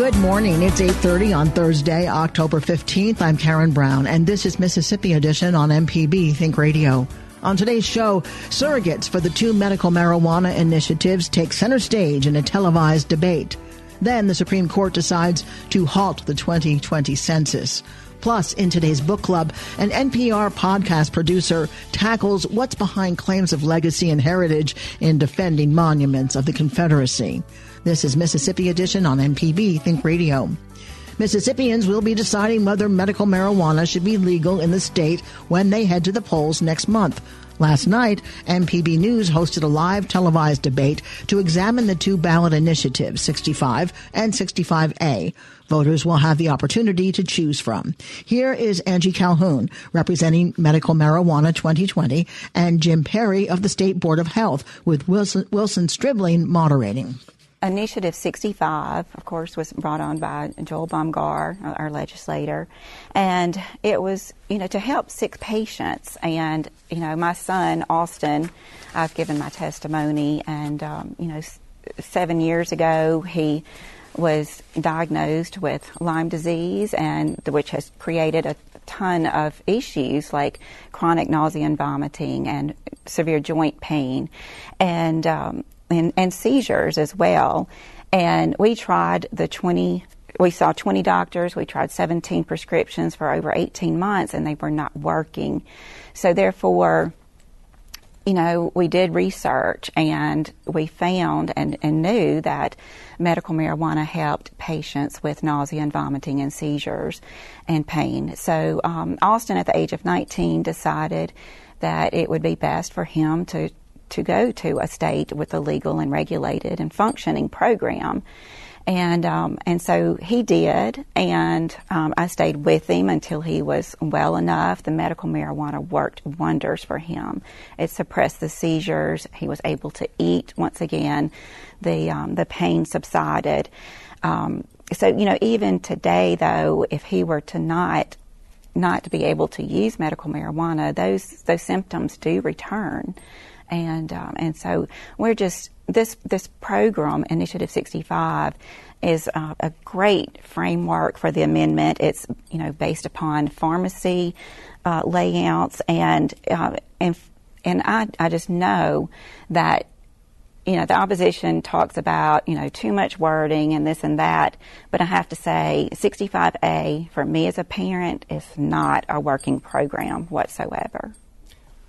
Good morning. It's 8:30 on Thursday, October 15th. I'm Karen Brown and this is Mississippi Edition on MPB Think Radio. On today's show, surrogates for the two medical marijuana initiatives take center stage in a televised debate. Then the Supreme Court decides to halt the 2020 census. Plus, in today's book club, an NPR podcast producer tackles what's behind claims of legacy and heritage in defending monuments of the Confederacy. This is Mississippi Edition on MPB Think Radio. Mississippians will be deciding whether medical marijuana should be legal in the state when they head to the polls next month. Last night, MPB News hosted a live televised debate to examine the two ballot initiatives, 65 and 65A. Voters will have the opportunity to choose from. Here is Angie Calhoun, representing Medical Marijuana 2020, and Jim Perry of the State Board of Health, with Wilson, Wilson Stribling moderating. Initiative 65, of course, was brought on by Joel Bomgar, our legislator, and it was, you know, to help sick patients. And, you know, my son, Austin, I've given my testimony, and, um, you know, seven years ago, he was diagnosed with Lyme disease, and which has created a ton of issues like chronic nausea and vomiting and severe joint pain. And, um, and, and seizures as well. And we tried the 20, we saw 20 doctors, we tried 17 prescriptions for over 18 months, and they were not working. So, therefore, you know, we did research and we found and, and knew that medical marijuana helped patients with nausea and vomiting and seizures and pain. So, um, Austin, at the age of 19, decided that it would be best for him to to go to a state with a legal and regulated and functioning program. And um, and so he did, and um, I stayed with him until he was well enough. The medical marijuana worked wonders for him. It suppressed the seizures. He was able to eat once again. The um, the pain subsided. Um, so you know, even today, though, if he were to not not to be able to use medical marijuana, those those symptoms do return and um, and so we're just this this program Initiative 65 is uh, a great framework for the amendment. It's you know based upon pharmacy uh, layouts and uh, and and I I just know that you know, the opposition talks about, you know, too much wording and this and that, but I have to say 65A for me as a parent is not a working program whatsoever.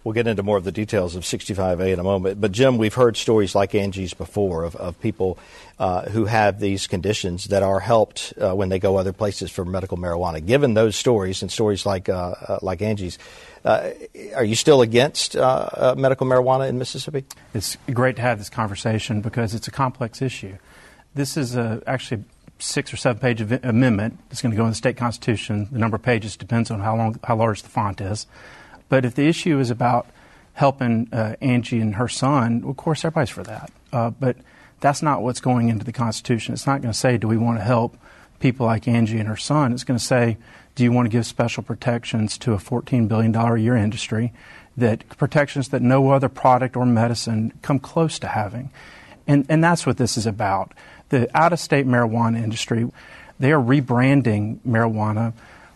We'll get into more of the details of 65A in a moment. But, Jim, we've heard stories like Angie's before of, of people uh, who have these conditions that are helped uh, when they go other places for medical marijuana. Given those stories and stories like, uh, uh like Angie's, uh, are you still against uh, medical marijuana in Mississippi? It's great to have this conversation because it's a complex issue. This is a, actually six or seven page amendment that's going to go in the state constitution. The number of pages depends on how long, how large the font is. But if the issue is about helping uh, Angie and her son, of course, everybody's for that. Uh, but that's not what's going into the Constitution. It's not going to say, do we want to help people like Angie and her son? It's going to say, do you want to give special protections to a $14 billion a year industry that protections that no other product or medicine come close to having? And, and that's what this is about. The out of state marijuana industry, they are rebranding marijuana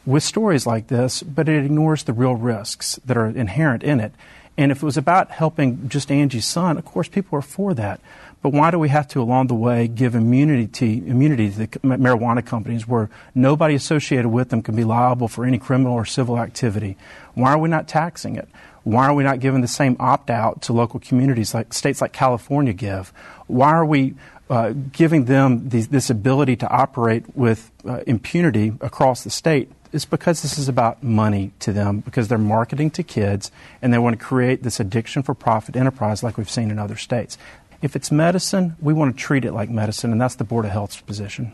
with stories like this, but it ignores the real risks that are inherent in it. And if it was about helping just Angie's son, of course, people are for that. But why do we have to, along the way, give immunity to, immunity to the marijuana companies where nobody associated with them can be liable for any criminal or civil activity? Why are we not taxing it? Why are we not giving the same opt out to local communities like states like California give? Why are we uh, giving them these, this ability to operate with uh, impunity across the state is because this is about money to them because they're marketing to kids and they want to create this addiction for profit enterprise like we've seen in other states. If it's medicine, we want to treat it like medicine, and that's the Board of Health's position.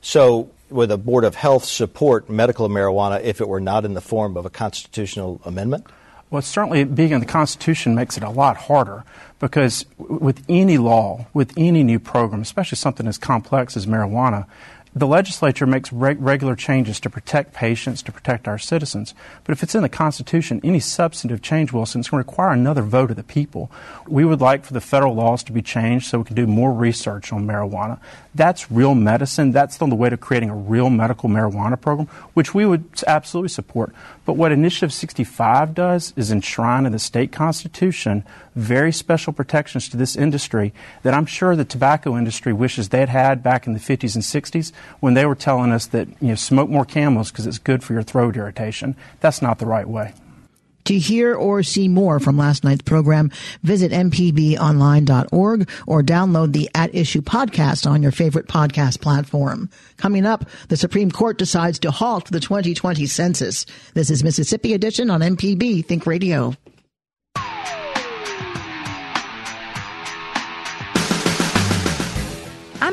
So, would the Board of Health support medical marijuana if it were not in the form of a constitutional amendment? Well, certainly being in the Constitution makes it a lot harder because with any law, with any new program, especially something as complex as marijuana, the legislature makes reg- regular changes to protect patients, to protect our citizens. But if it's in the Constitution, any substantive change, Wilson, it's going to require another vote of the people. We would like for the federal laws to be changed so we can do more research on marijuana. That's real medicine. That's on the way to creating a real medical marijuana program, which we would absolutely support. But what Initiative 65 does is enshrine in the state constitution very special protections to this industry that I'm sure the tobacco industry wishes they'd had back in the 50s and 60s when they were telling us that you know smoke more camels because it's good for your throat irritation. That's not the right way. To hear or see more from last night's program, visit mpbonline.org or download the At Issue podcast on your favorite podcast platform. Coming up, the Supreme Court decides to halt the 2020 census. This is Mississippi Edition on MPB Think Radio.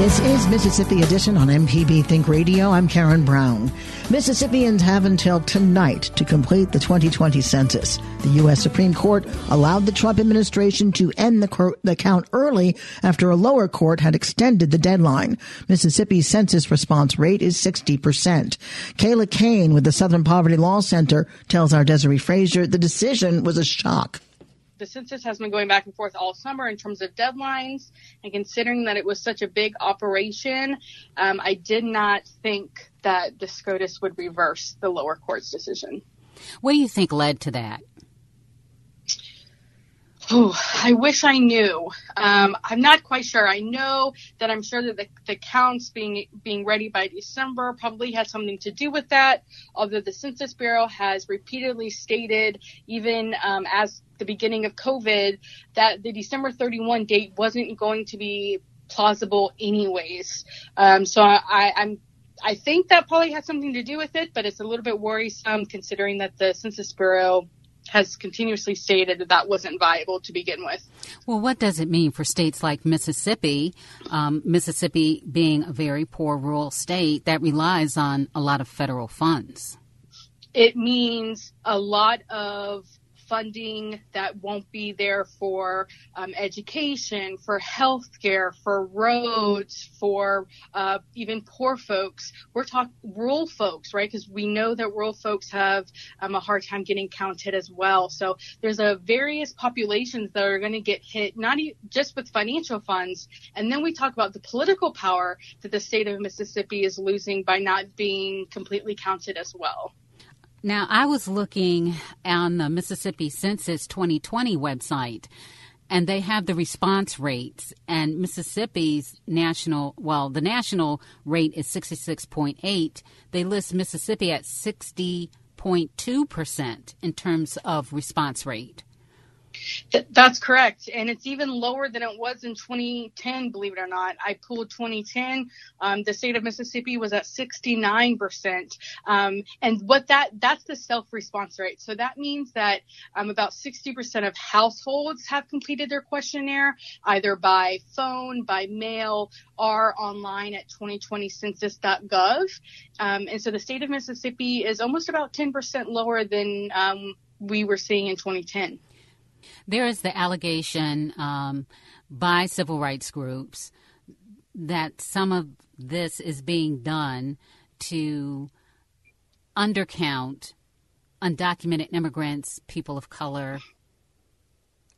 This is Mississippi Edition on MPB Think Radio. I'm Karen Brown. Mississippians have until tonight to complete the 2020 census. The U.S. Supreme Court allowed the Trump administration to end the, the count early after a lower court had extended the deadline. Mississippi's census response rate is 60%. Kayla Kane with the Southern Poverty Law Center tells our Desare Frazier the decision was a shock the census has been going back and forth all summer in terms of deadlines. And considering that it was such a big operation, um, I did not think that the SCOTUS would reverse the lower court's decision. What do you think led to that? Oh, I wish I knew. Um, I'm not quite sure. I know that I'm sure that the, the counts being being ready by December probably had something to do with that. Although the Census Bureau has repeatedly stated, even um, as the beginning of COVID, that the December 31 date wasn't going to be plausible anyways. Um, so I, I'm I think that probably has something to do with it, but it's a little bit worrisome considering that the Census Bureau has continuously stated that that wasn't viable to begin with. Well, what does it mean for states like Mississippi? Um, Mississippi being a very poor rural state that relies on a lot of federal funds. It means a lot of funding that won't be there for um, education, for healthcare, for roads, for uh, even poor folks. We're talking rural folks, right? Because we know that rural folks have um, a hard time getting counted as well. So there's a various populations that are going to get hit, not e- just with financial funds. And then we talk about the political power that the state of Mississippi is losing by not being completely counted as well. Now, I was looking on the Mississippi Census 2020 website, and they have the response rates. And Mississippi's national, well, the national rate is 66.8. They list Mississippi at 60.2% in terms of response rate. Th- that's correct. And it's even lower than it was in 2010, believe it or not. I pulled 2010. Um, the state of Mississippi was at 69%. Um, and what that, that's the self response rate. So that means that um, about 60% of households have completed their questionnaire either by phone, by mail, or online at 2020census.gov. Um, and so the state of Mississippi is almost about 10% lower than um, we were seeing in 2010. There is the allegation um, by civil rights groups that some of this is being done to undercount undocumented immigrants, people of color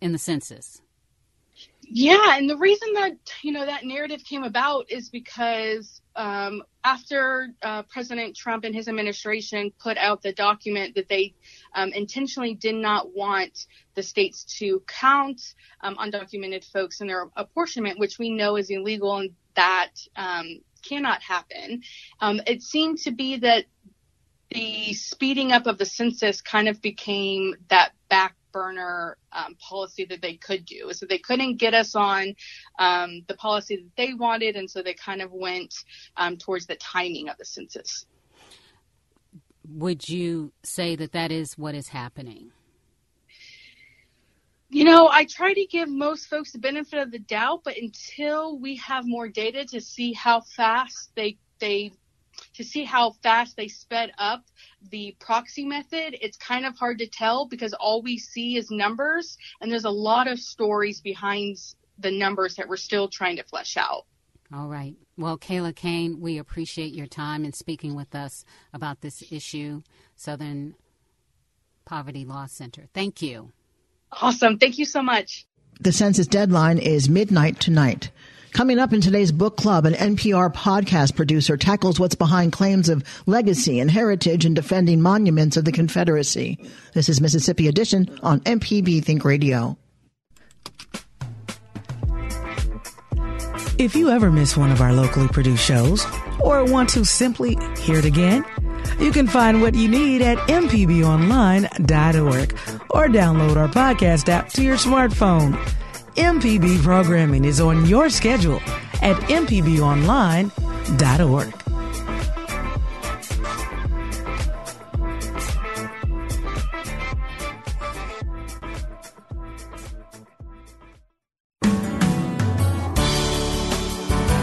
in the census. Yeah, and the reason that you know that narrative came about is because um, after uh, President Trump and his administration put out the document that they um, intentionally did not want the states to count um, undocumented folks in their apportionment, which we know is illegal and that um, cannot happen. Um, it seemed to be that the speeding up of the census kind of became that back burner um, policy that they could do. So they couldn't get us on um, the policy that they wanted, and so they kind of went um, towards the timing of the census. Would you say that that is what is happening? You know, I try to give most folks the benefit of the doubt, but until we have more data to see how fast they they to see how fast they sped up the proxy method, it's kind of hard to tell because all we see is numbers, and there's a lot of stories behind the numbers that we're still trying to flesh out. All right. Well, Kayla Kane, we appreciate your time in speaking with us about this issue, Southern Poverty Law Center. Thank you. Awesome. Thank you so much. The census deadline is midnight tonight. Coming up in today's book club, an NPR podcast producer tackles what's behind claims of legacy and heritage in defending monuments of the Confederacy. This is Mississippi Edition on MPB Think Radio. If you ever miss one of our locally produced shows or want to simply hear it again, you can find what you need at mpbonline.org or download our podcast app to your smartphone. MPB programming is on your schedule at mpbonline.org.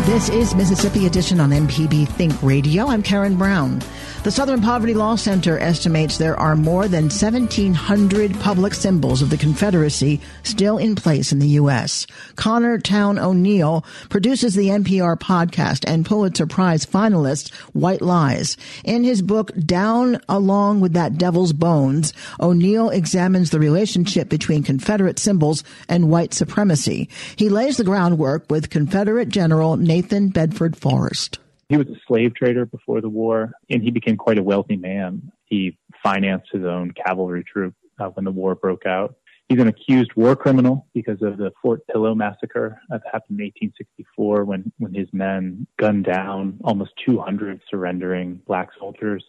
This is Mississippi Edition on MPB Think Radio. I'm Karen Brown. The Southern Poverty Law Center estimates there are more than 1,700 public symbols of the Confederacy still in place in the U.S. Connor Towne O'Neill produces the NPR podcast and Pulitzer Prize finalist White Lies. In his book, Down Along with That Devil's Bones, O'Neill examines the relationship between Confederate symbols and white supremacy. He lays the groundwork with Confederate General Nathan Bedford Forrest. He was a slave trader before the war, and he became quite a wealthy man. He financed his own cavalry troop uh, when the war broke out. He's an accused war criminal because of the Fort Pillow massacre that happened in 1864 when, when his men gunned down almost 200 surrendering black soldiers.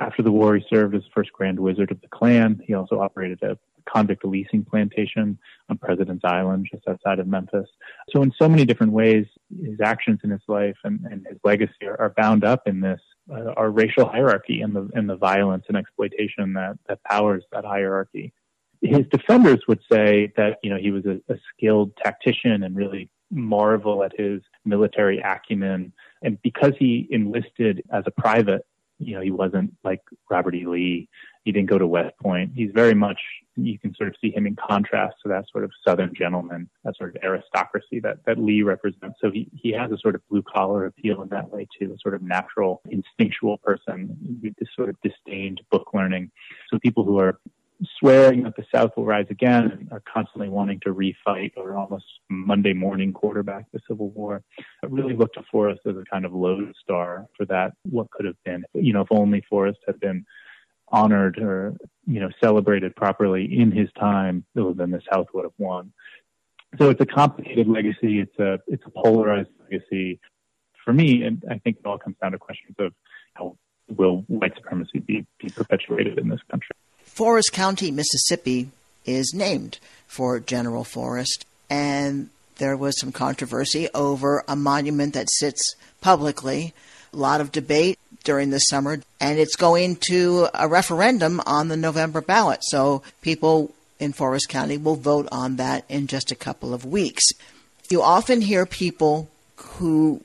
After the war, he served as first Grand Wizard of the Klan. He also operated a convict leasing plantation on President's Island, just outside of Memphis. So, in so many different ways, his actions in his life and, and his legacy are, are, bound up in this uh, our racial hierarchy and the and the violence and exploitation that that powers that hierarchy. His defenders would say that you know he was a, a skilled tactician and really marvel at his military acumen. And because he enlisted as a private, you know, he wasn't like Robert E. Lee he didn't go to West Point. He's very much, you can sort of see him in contrast to that sort of Southern gentleman, that sort of aristocracy that, that Lee represents. So he, he has a sort of blue collar appeal in that way too, a sort of natural, instinctual person, this sort of disdained book learning. So people who are swearing that the South will rise again are constantly wanting to refight or almost Monday morning quarterback the Civil War. Really looked to Forrest as a kind of lodestar for that, what could have been. You know, if only Forrest had been honored or you know celebrated properly in his time, then the South would have won. So it's a complicated legacy. It's a it's a polarized legacy. For me, and I think it all comes down to questions of how will white supremacy be, be perpetuated in this country. Forrest County, Mississippi is named for General Forrest. And there was some controversy over a monument that sits publicly. A lot of debate during the summer, and it's going to a referendum on the November ballot. So people in Forrest County will vote on that in just a couple of weeks. You often hear people who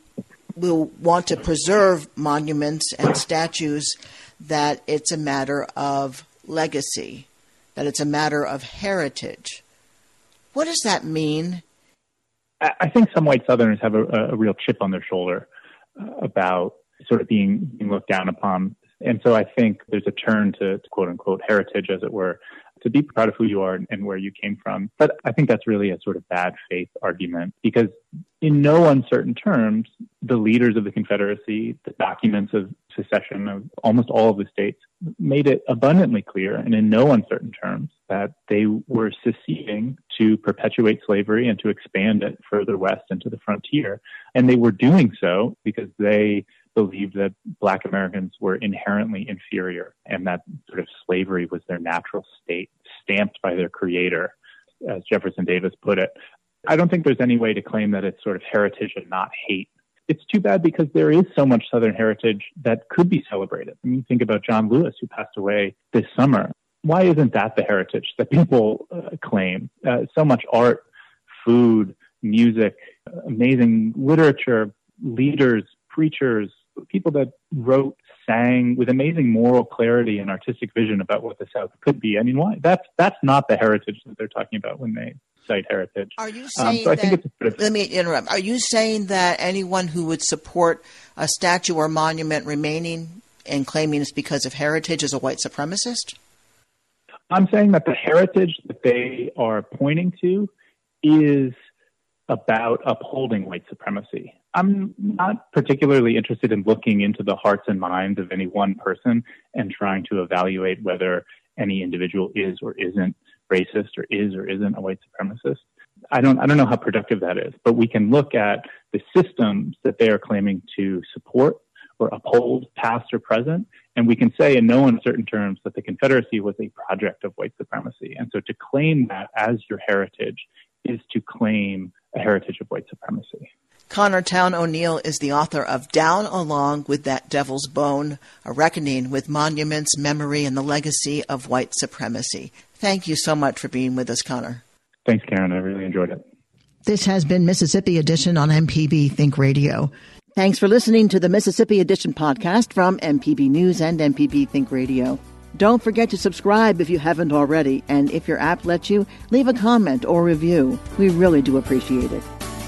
will want to preserve monuments and statues that it's a matter of legacy, that it's a matter of heritage. What does that mean? I think some white Southerners have a, a real chip on their shoulder uh, about sort of being, being looked down upon. And so I think there's a turn to, to quote unquote heritage, as it were, to be proud of who you are and where you came from. But I think that's really a sort of bad faith argument because in no uncertain terms, the leaders of the Confederacy, the documents of secession of almost all of the states made it abundantly clear and in no uncertain terms that they were seceding to perpetuate slavery and to expand it further west into the frontier. And they were doing so because they believed that black Americans were inherently inferior and that sort of slavery was their natural state, stamped by their creator, as Jefferson Davis put it. I don't think there's any way to claim that it's sort of heritage and not hate. It's too bad because there is so much Southern heritage that could be celebrated. I mean, think about John Lewis, who passed away this summer. Why isn't that the heritage that people uh, claim? Uh, so much art, food, music, amazing literature, leaders, preachers, people that wrote, sang with amazing moral clarity and artistic vision about what the South could be. I mean, why? That's that's not the heritage that they're talking about when they cite heritage. Are you saying um, so that? Of, let me interrupt. Are you saying that anyone who would support a statue or monument remaining and claiming it's because of heritage is a white supremacist? I'm saying that the heritage that they are pointing to is about upholding white supremacy. I'm not particularly interested in looking into the hearts and minds of any one person and trying to evaluate whether any individual is or isn't racist or is or isn't a white supremacist. I don't, I don't know how productive that is, but we can look at the systems that they are claiming to support or uphold, past or present, and we can say in no uncertain terms that the Confederacy was a project of white supremacy. And so to claim that as your heritage is to claim a heritage of white supremacy. Connor Towne O'Neill is the author of Down Along with That Devil's Bone, a reckoning with monuments, memory, and the legacy of white supremacy. Thank you so much for being with us, Connor. Thanks, Karen. I really enjoyed it. This has been Mississippi Edition on MPB Think Radio. Thanks for listening to the Mississippi Edition podcast from MPB News and MPB Think Radio. Don't forget to subscribe if you haven't already, and if your app lets you, leave a comment or review. We really do appreciate it.